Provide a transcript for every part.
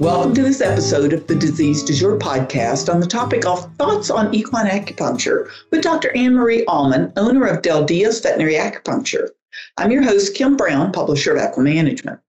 Welcome to this episode of the Disease Du Jour podcast on the topic of thoughts on equine acupuncture with Dr. Anne Marie Allman, owner of Del Dios Veterinary Acupuncture. I'm your host, Kim Brown, publisher of Equimanagement.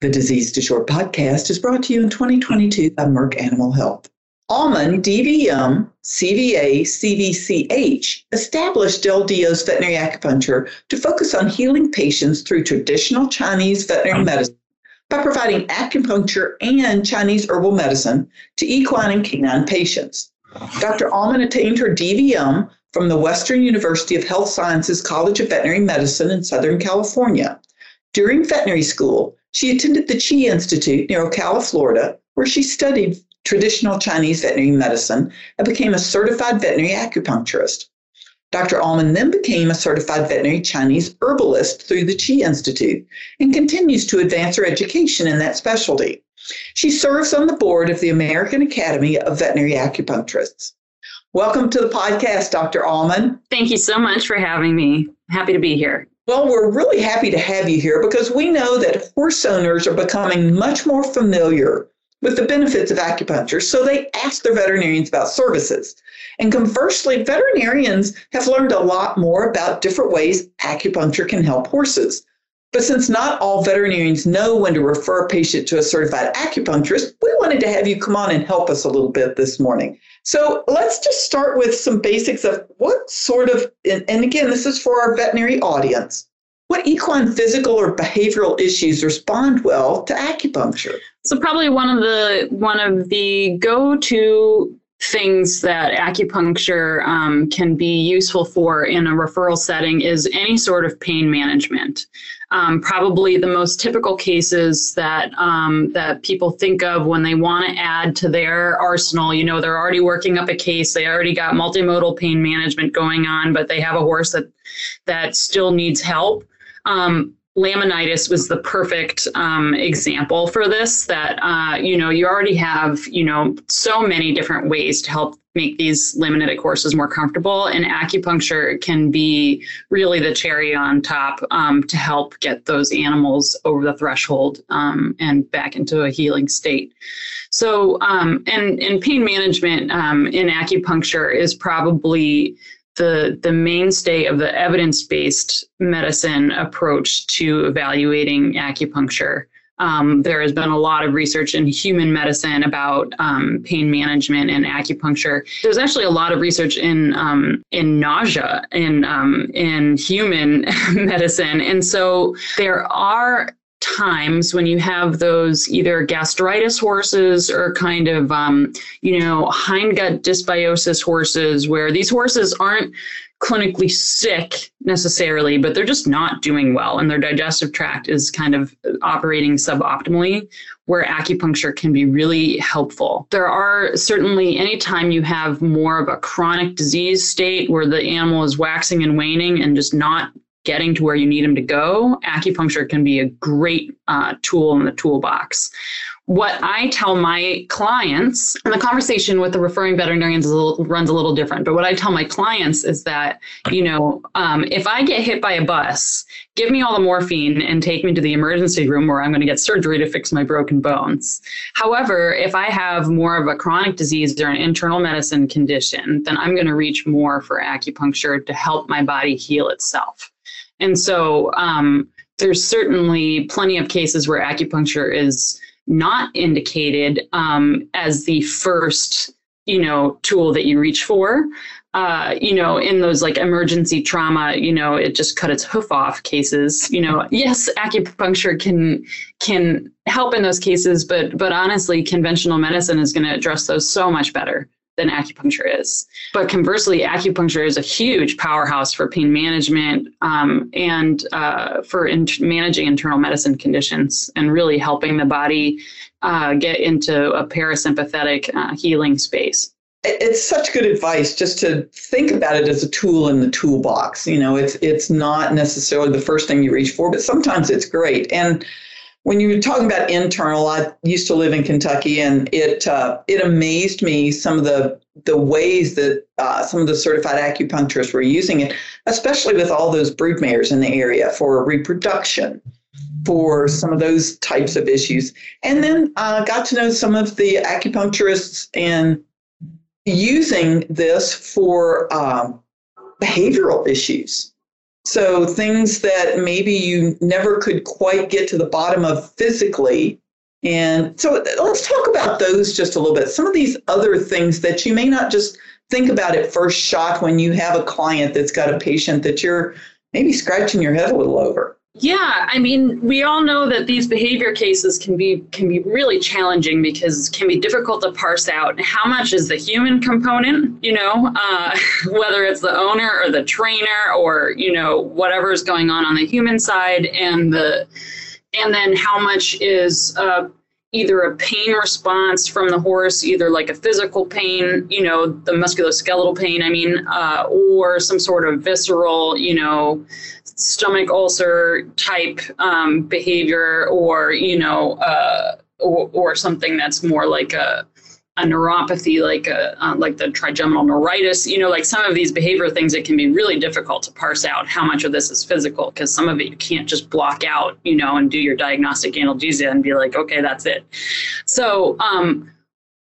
The Disease Du Jour podcast is brought to you in 2022 by Merck Animal Health. Allman, DVM, CVA, CVCH established Del Dios Veterinary Acupuncture to focus on healing patients through traditional Chinese veterinary medicine by providing acupuncture and Chinese herbal medicine to equine and canine patients. Dr. Allman attained her DVM from the Western University of Health Sciences College of Veterinary Medicine in Southern California. During veterinary school, she attended the Chi Institute near Ocala, Florida, where she studied traditional Chinese veterinary medicine and became a certified veterinary acupuncturist. Dr. Allman then became a certified veterinary Chinese herbalist through the Chi Institute and continues to advance her education in that specialty. She serves on the board of the American Academy of Veterinary Acupuncturists. Welcome to the podcast, Dr. Allman. Thank you so much for having me. Happy to be here. Well, we're really happy to have you here because we know that horse owners are becoming much more familiar with the benefits of acupuncture, so they ask their veterinarians about services. And conversely, veterinarians have learned a lot more about different ways acupuncture can help horses. But since not all veterinarians know when to refer a patient to a certified acupuncturist, we wanted to have you come on and help us a little bit this morning. So let's just start with some basics of what sort of, and again, this is for our veterinary audience. What equine physical or behavioral issues respond well to acupuncture? So probably one of the one of the go-to things that acupuncture um, can be useful for in a referral setting is any sort of pain management. Um, probably the most typical cases that um, that people think of when they want to add to their arsenal. You know, they're already working up a case. They already got multimodal pain management going on, but they have a horse that that still needs help. Um, laminitis was the perfect um, example for this that uh, you know you already have you know so many different ways to help make these laminitic horses more comfortable and acupuncture can be really the cherry on top um, to help get those animals over the threshold um, and back into a healing state. So um, and, and pain management um, in acupuncture is probably the the mainstay of the evidence-based medicine approach to evaluating acupuncture. Um, there has been a lot of research in human medicine about um, pain management and acupuncture. There's actually a lot of research in um, in nausea in um, in human medicine, and so there are times when you have those either gastritis horses or kind of um, you know hindgut dysbiosis horses where these horses aren't clinically sick necessarily but they're just not doing well and their digestive tract is kind of operating suboptimally where acupuncture can be really helpful. There are certainly anytime you have more of a chronic disease state where the animal is waxing and waning and just not getting to where you need them to go, acupuncture can be a great uh, tool in the toolbox. What I tell my clients, and the conversation with the referring veterinarians a little, runs a little different, but what I tell my clients is that, you know, um, if I get hit by a bus, give me all the morphine and take me to the emergency room where I'm going to get surgery to fix my broken bones. However, if I have more of a chronic disease or an internal medicine condition, then I'm going to reach more for acupuncture to help my body heal itself. And so um, there's certainly plenty of cases where acupuncture is not indicated um, as the first, you know, tool that you reach for. Uh, you know, in those like emergency trauma, you know, it just cut its hoof off cases. You know, yes, acupuncture can can help in those cases, but but honestly, conventional medicine is going to address those so much better than acupuncture is. But conversely, acupuncture is a huge powerhouse for pain management um, and uh, for in- managing internal medicine conditions and really helping the body uh, get into a parasympathetic uh, healing space. It's such good advice just to think about it as a tool in the toolbox. You know, it's it's not necessarily the first thing you reach for, but sometimes it's great. And when you were talking about internal, I used to live in Kentucky, and it uh, it amazed me some of the the ways that uh, some of the certified acupuncturists were using it, especially with all those broodmares in the area for reproduction. for some of those types of issues. And then uh, got to know some of the acupuncturists and using this for um, behavioral issues. So things that maybe you never could quite get to the bottom of physically. And so let's talk about those just a little bit. Some of these other things that you may not just think about at first shot when you have a client that's got a patient that you're maybe scratching your head a little over. Yeah, I mean, we all know that these behavior cases can be can be really challenging because it can be difficult to parse out how much is the human component, you know, uh, whether it's the owner or the trainer or you know whatever is going on on the human side, and the and then how much is uh, either a pain response from the horse, either like a physical pain, you know, the musculoskeletal pain, I mean, uh, or some sort of visceral, you know, stomach ulcer type um, behavior or you know uh, or, or something that's more like a a neuropathy like a uh, like the trigeminal neuritis you know like some of these behavior things it can be really difficult to parse out how much of this is physical because some of it you can't just block out you know and do your diagnostic analgesia and be like okay that's it. So um,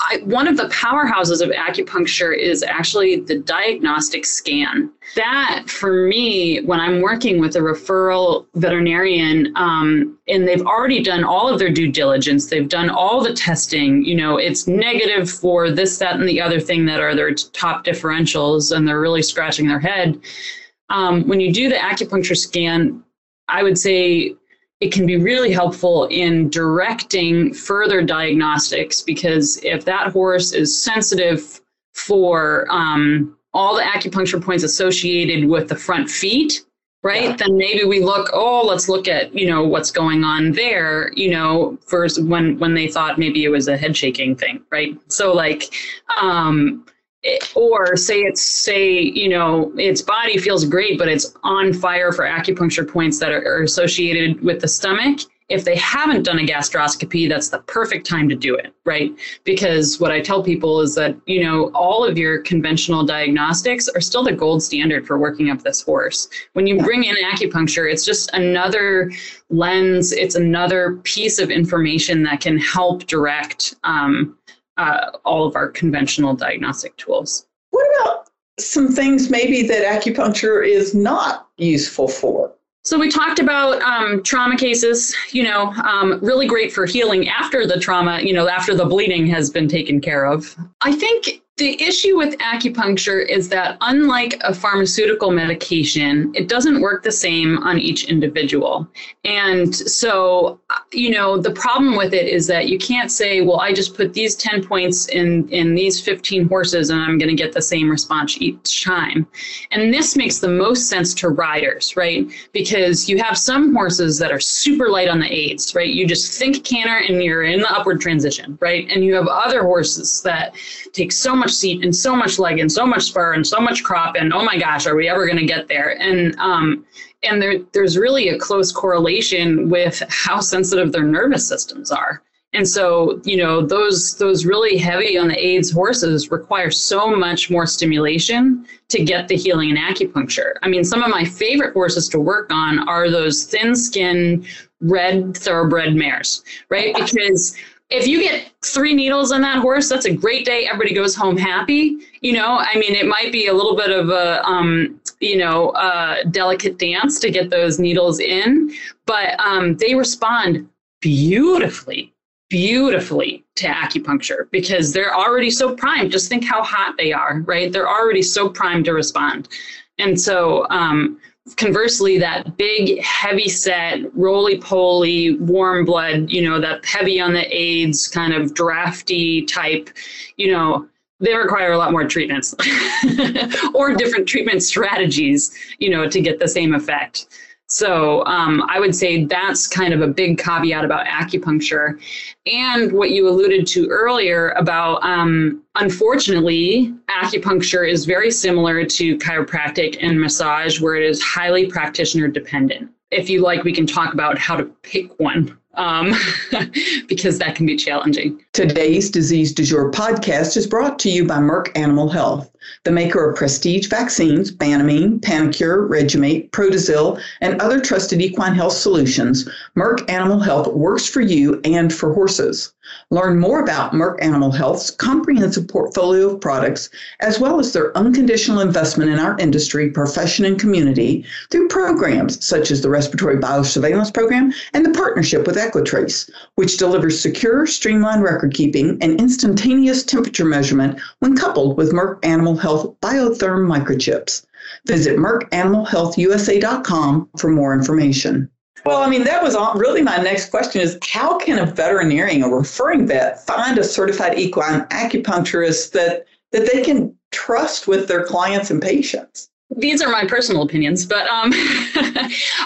I, one of the powerhouses of acupuncture is actually the diagnostic scan. That, for me, when I'm working with a referral veterinarian, um, and they've already done all of their due diligence, they've done all the testing, you know, it's negative for this, that, and the other thing that are their top differentials, and they're really scratching their head. Um, when you do the acupuncture scan, I would say it can be really helpful in directing further diagnostics because if that horse is sensitive for um, all the acupuncture points associated with the front feet, right? Yeah. Then maybe we look, oh, let's look at, you know, what's going on there, you know, first when when they thought maybe it was a head shaking thing, right? So like um or say it's say you know its body feels great but it's on fire for acupuncture points that are, are, associated with the stomach. If they haven't done a gastroscopy that's the perfect time to do it right? Because what i tell people is that you know all of your conventional diagnostics are still the gold standard for working up this horse. When you bring in acupuncture it's just another lens it's another piece of information that can help direct um, uh, all of our conventional diagnostic tools. What about some things maybe that acupuncture is not useful for? So we talked about um, trauma cases, you know, um, really great for healing after the trauma, you know, after the bleeding has been taken care of. I think the issue with acupuncture is that unlike a pharmaceutical medication, it doesn't work the same on each individual. And so, you know, the problem with it is that you can't say, well, I just put these 10 points in, in these 15 horses and I'm going to get the same response each time. And this makes the most sense to riders, right? Because you have some horses that are super light on the aids, right? You just think canter and you're in the upward transition, right? And you have other horses that take so much seat and so much leg and so much spur and so much crop and oh my gosh, are we ever going to get there? And um, and there there's really a close correlation with how sensitive their nervous systems are. And so, you know, those those really heavy on the aids horses require so much more stimulation to get the healing in acupuncture. I mean, some of my favorite horses to work on are those thin skin red thoroughbred mares, right? Because if you get three needles on that horse, that's a great day. Everybody goes home happy. You know, I mean, it might be a little bit of a, um, you know, a delicate dance to get those needles in, but um, they respond beautifully, beautifully to acupuncture because they're already so primed. Just think how hot they are, right? They're already so primed to respond. And so, um, conversely, that big, heavy set, roly poly, warm blood, you know, that heavy on the aids, kind of drafty type, you know, they require a lot more treatments or different treatment strategies, you know, to get the same effect. So um, I would say that's kind of a big caveat about acupuncture. And what you alluded to earlier about, um, unfortunately, acupuncture is very similar to chiropractic and massage, where it is highly practitioner dependent. If you like, we can talk about how to pick one. Um, because that can be challenging. Today's Disease Du Jour podcast is brought to you by Merck Animal Health, the maker of prestige vaccines, Banamine, Panacur, Regimate, Protazil, and other trusted equine health solutions. Merck Animal Health works for you and for horses. Learn more about Merck Animal Health's comprehensive portfolio of products, as well as their unconditional investment in our industry, profession, and community through programs such as the Respiratory Biosurveillance Program and the partnership with Equitrace, which delivers secure, streamlined record keeping and instantaneous temperature measurement when coupled with Merck Animal Health Biotherm microchips. Visit MerckAnimalHealthUSA.com for more information. Well, I mean, that was really my next question is how can a veterinarian or referring vet find a certified equine acupuncturist that, that they can trust with their clients and patients? These are my personal opinions, but um,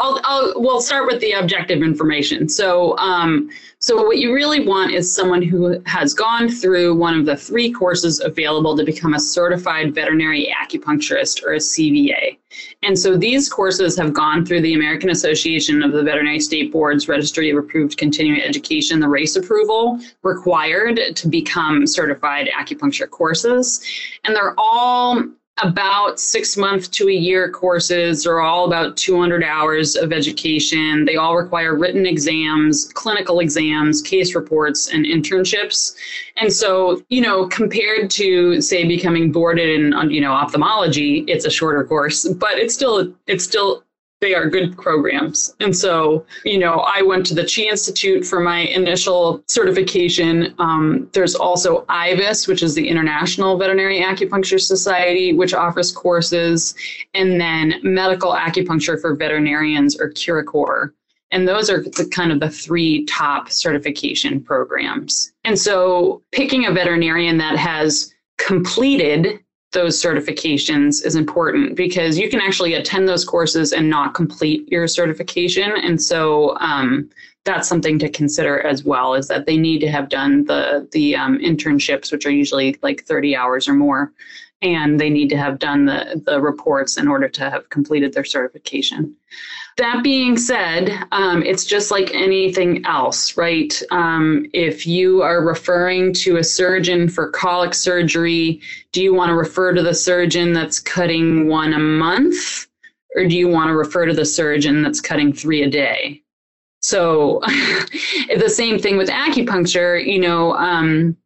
I'll, I'll we'll start with the objective information. So, um, so what you really want is someone who has gone through one of the three courses available to become a certified veterinary acupuncturist or a CVA. And so these courses have gone through the American Association of the Veterinary State Boards Registry of Approved Continuing Education, the RACE approval required to become certified acupuncture courses. And they're all about six month to a year courses are all about 200 hours of education. They all require written exams, clinical exams, case reports, and internships. And so, you know, compared to say becoming boarded in, you know, ophthalmology, it's a shorter course, but it's still it's still they are good programs. And so, you know, I went to the Chi Institute for my initial certification. Um, there's also IVAS, which is the International Veterinary Acupuncture Society, which offers courses, and then Medical Acupuncture for Veterinarians, or CuraCore. And those are the kind of the three top certification programs. And so, picking a veterinarian that has completed those certifications is important because you can actually attend those courses and not complete your certification. And so um, that's something to consider as well is that they need to have done the, the um, internships, which are usually like 30 hours or more. And they need to have done the, the reports in order to have completed their certification. That being said, um, it's just like anything else, right? Um, if you are referring to a surgeon for colic surgery, do you want to refer to the surgeon that's cutting one a month? Or do you want to refer to the surgeon that's cutting three a day? So, the same thing with acupuncture, you know. Um,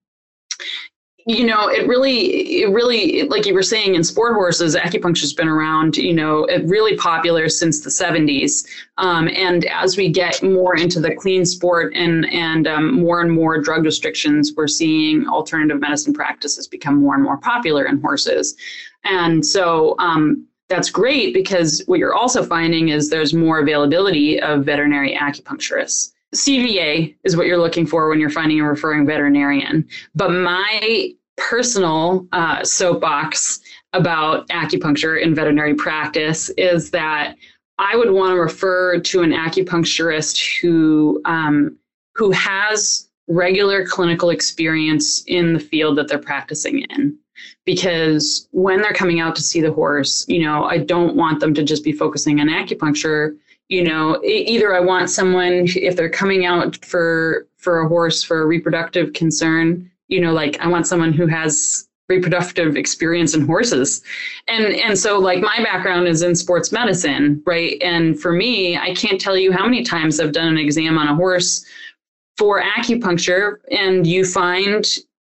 you know it really it really like you were saying in sport horses acupuncture's been around you know it really popular since the 70s um, and as we get more into the clean sport and and um, more and more drug restrictions we're seeing alternative medicine practices become more and more popular in horses. And so um, that's great because what you're also finding is there's more availability of veterinary acupuncturists CVA is what you're looking for when you're finding a referring veterinarian. But my personal uh, soapbox about acupuncture in veterinary practice is that I would want to refer to an acupuncturist who um, who has regular clinical experience in the field that they're practicing in because when they're coming out to see the horse you know i don't want them to just be focusing on acupuncture you know either i want someone if they're coming out for for a horse for a reproductive concern you know like i want someone who has reproductive experience in horses. And and so like my background is in sports medicine right? And for me i can't tell you how many times i've done an exam on a horse for acupuncture and you find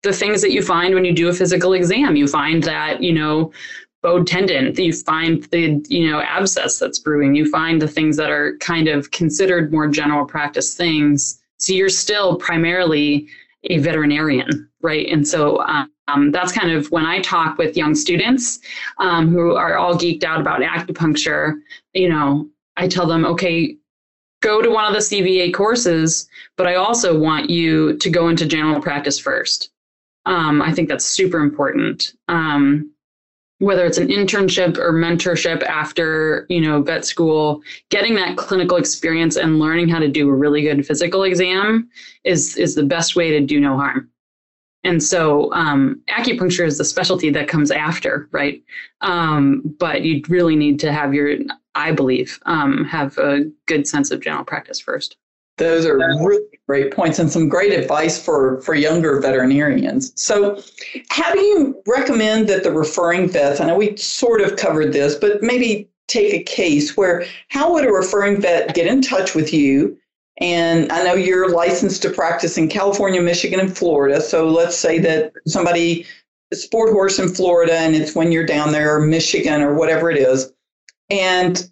the things that you find when you do a physical exam. You find that you know bowed tendon you find the you know abscess that's brewing. You find the things that are kind of considered more general practice things. So you're still primarily a veterinarian right? And so um, that's kind of when i talk with young students um, who are all geeked out about acupuncture you know i tell them okay go to one of the cva courses but i also want you to go into general practice first. Um, i think that's super important. Um, whether it's an internship or mentorship after you know vet school getting that clinical experience and learning how to do a really good physical exam is is the best way to do no harm. And so um, acupuncture is the specialty that comes after right? Um, but you really need to have your i believe um, have a good sense of general practice first Those are really great points and some great advice for, for younger veterinarians. So, how do you recommend that the referring vets? I know we sort of covered this, but maybe take a case where how would a referring vet get in touch with you? And I know you're licensed to practice in California, Michigan, and Florida. So let's say that somebody sport horse in Florida and it's when you're down there, Michigan, or whatever it is, and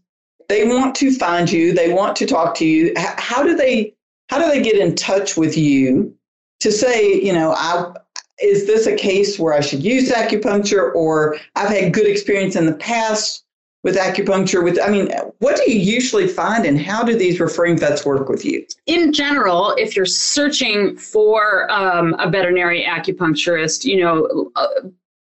they want to find you, they want to talk to you. How do they how do they get in touch with you to say, you know, I is this a case where I should use acupuncture or I've had good experience in the past with acupuncture with i mean what do you usually find and how do these referring vets work with you in general if you're searching for um, a veterinary acupuncturist you know uh,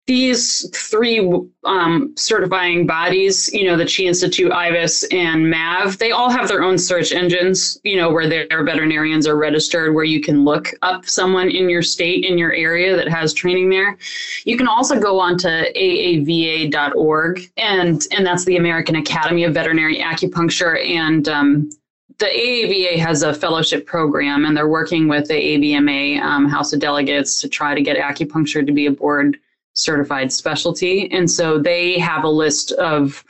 these three um, certifying bodies, you know, the Chi Institute, IVAS, and MAV, they all have their own search engines, you know, where their veterinarians are registered, where you can look up someone in your state, in your area that has training there. You can also go on to aava.org, and, and that's the American Academy of Veterinary Acupuncture. And um, the AAVA has a fellowship program, and they're working with the AVMA um, House of Delegates to try to get acupuncture to be a board certified specialty. And so they have a list of,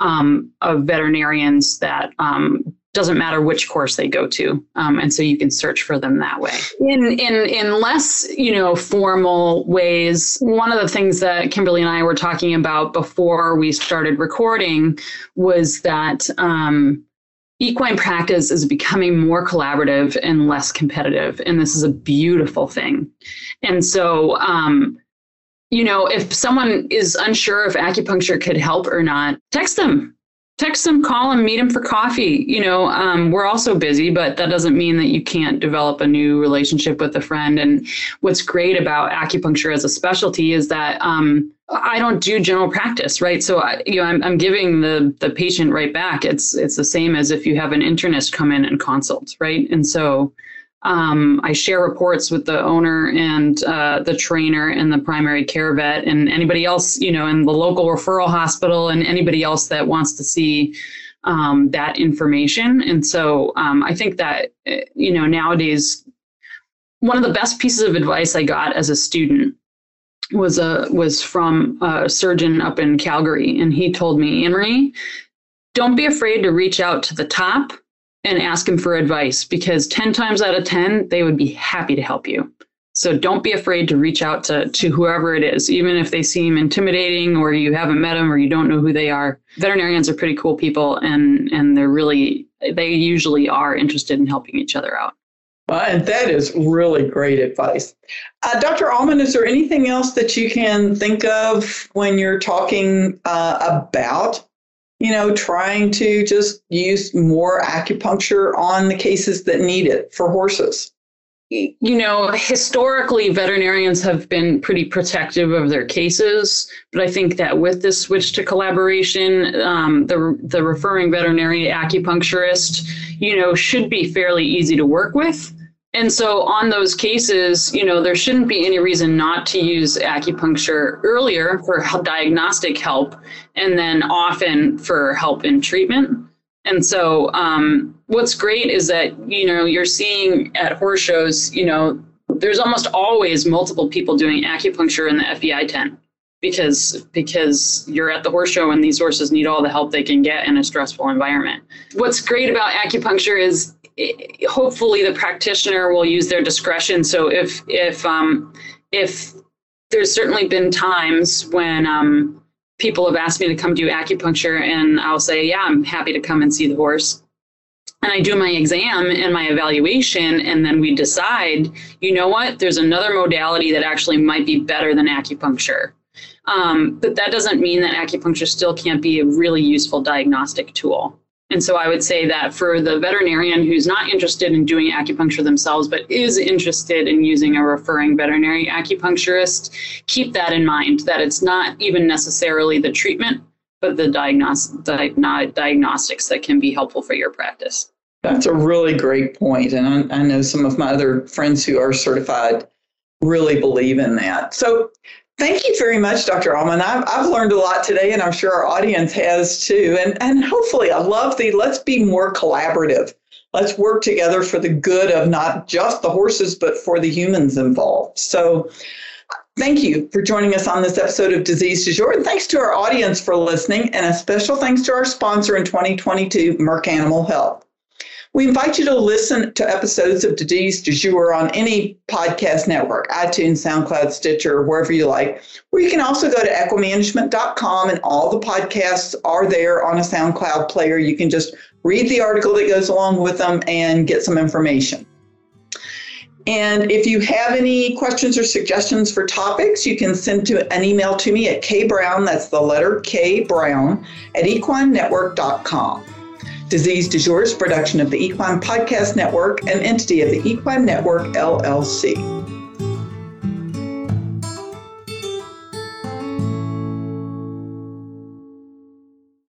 um, of veterinarians that um, doesn't matter which course they go to. Um, and so you can search for them that way. In, in, in less, you know, formal ways, one of the things that Kimberly and I were talking about before we started recording was that um, equine practice is becoming more collaborative and less competitive. And this is a beautiful thing. And so, um, you know, if someone is unsure if acupuncture could help or not, text them. Text them, call them, meet them for coffee. You know, um, we're also busy, but that doesn't mean that you can't develop a new relationship with a friend. And what's great about acupuncture as a specialty is that um, I don't do general practice, right? So, I, you know, I'm, I'm giving the the patient right back. It's it's the same as if you have an internist come in and consult, right? And so, um, I share reports with the owner and uh, the trainer and the primary care vet and anybody else, you know, in the local referral hospital and anybody else that wants to see um, that information. And so um, I think that, uh, you know, nowadays, one of the best pieces of advice I got as a student was a was from a surgeon up in Calgary, and he told me, Anne Marie, don't be afraid to reach out to the top and ask them for advice because 10 times out of 10, they would be happy to help you. So don't be afraid to reach out to, to whoever it is, even if they seem intimidating or you haven't met them or you don't know who they are. Veterinarians are pretty cool people and, and they're really, they usually are interested in helping each other out. Well, and that is really great advice. Uh, Dr. Allman, is there anything else that you can think of when you're talking uh, about you know, trying to just use more acupuncture on the cases that need it for horses. You know, historically, veterinarians have been pretty protective of their cases, but I think that with this switch to collaboration, um, the the referring veterinary acupuncturist, you know, should be fairly easy to work with. And so, on those cases, you know, there shouldn't be any reason not to use acupuncture earlier for diagnostic help and then often for help in treatment. And so, um, what's great is that, you know, you're seeing at horse shows, you know, there's almost always multiple people doing acupuncture in the FEI tent because because you're at the horse show and these horses need all the help they can get in a stressful environment. What's great about acupuncture is hopefully the practitioner will use their discretion. So if if um, if there's certainly been times when um, people have asked me to come do acupuncture, and I'll say, yeah, I'm happy to come and see the horse. And I do my exam and my evaluation, and then we decide, you know what, there's another modality that actually might be better than acupuncture. Um, but that doesn't mean that acupuncture still can't be a really useful diagnostic tool. And so I would say that for the veterinarian who's not interested in doing acupuncture themselves, but is interested in using a referring veterinary acupuncturist, keep that in mind that it's not even necessarily the treatment, but the diagnos- di- diagnostics that can be helpful for your practice. That's a really great point. And I know some of my other friends who are certified really believe in that. So Thank you very much, Dr. Allman. I've, I've learned a lot today, and I'm sure our audience has too. And, and hopefully, I love the let's be more collaborative. let's work together for the good of not just the horses, but for the humans involved. So, Thank you for joining us on this episode of Disease Du Jour. And thanks to our audience for listening, and a special thanks to our sponsor in 2022, Merck Animal Health. We invite you to listen to episodes of Disease Du Jour on any podcast network, iTunes, SoundCloud, Stitcher, wherever you like. Or you can also go to equimanagement.com and all the podcasts are there on a SoundCloud player. You can just read the article that goes along with them and get some information. And if you have any questions or suggestions for topics, you can send to an email to me at kbrown, that's the letter K Brown, at equinenetwork.com. Disease du Jour is production of the Equine Podcast Network, an entity of the Equine Network LLC.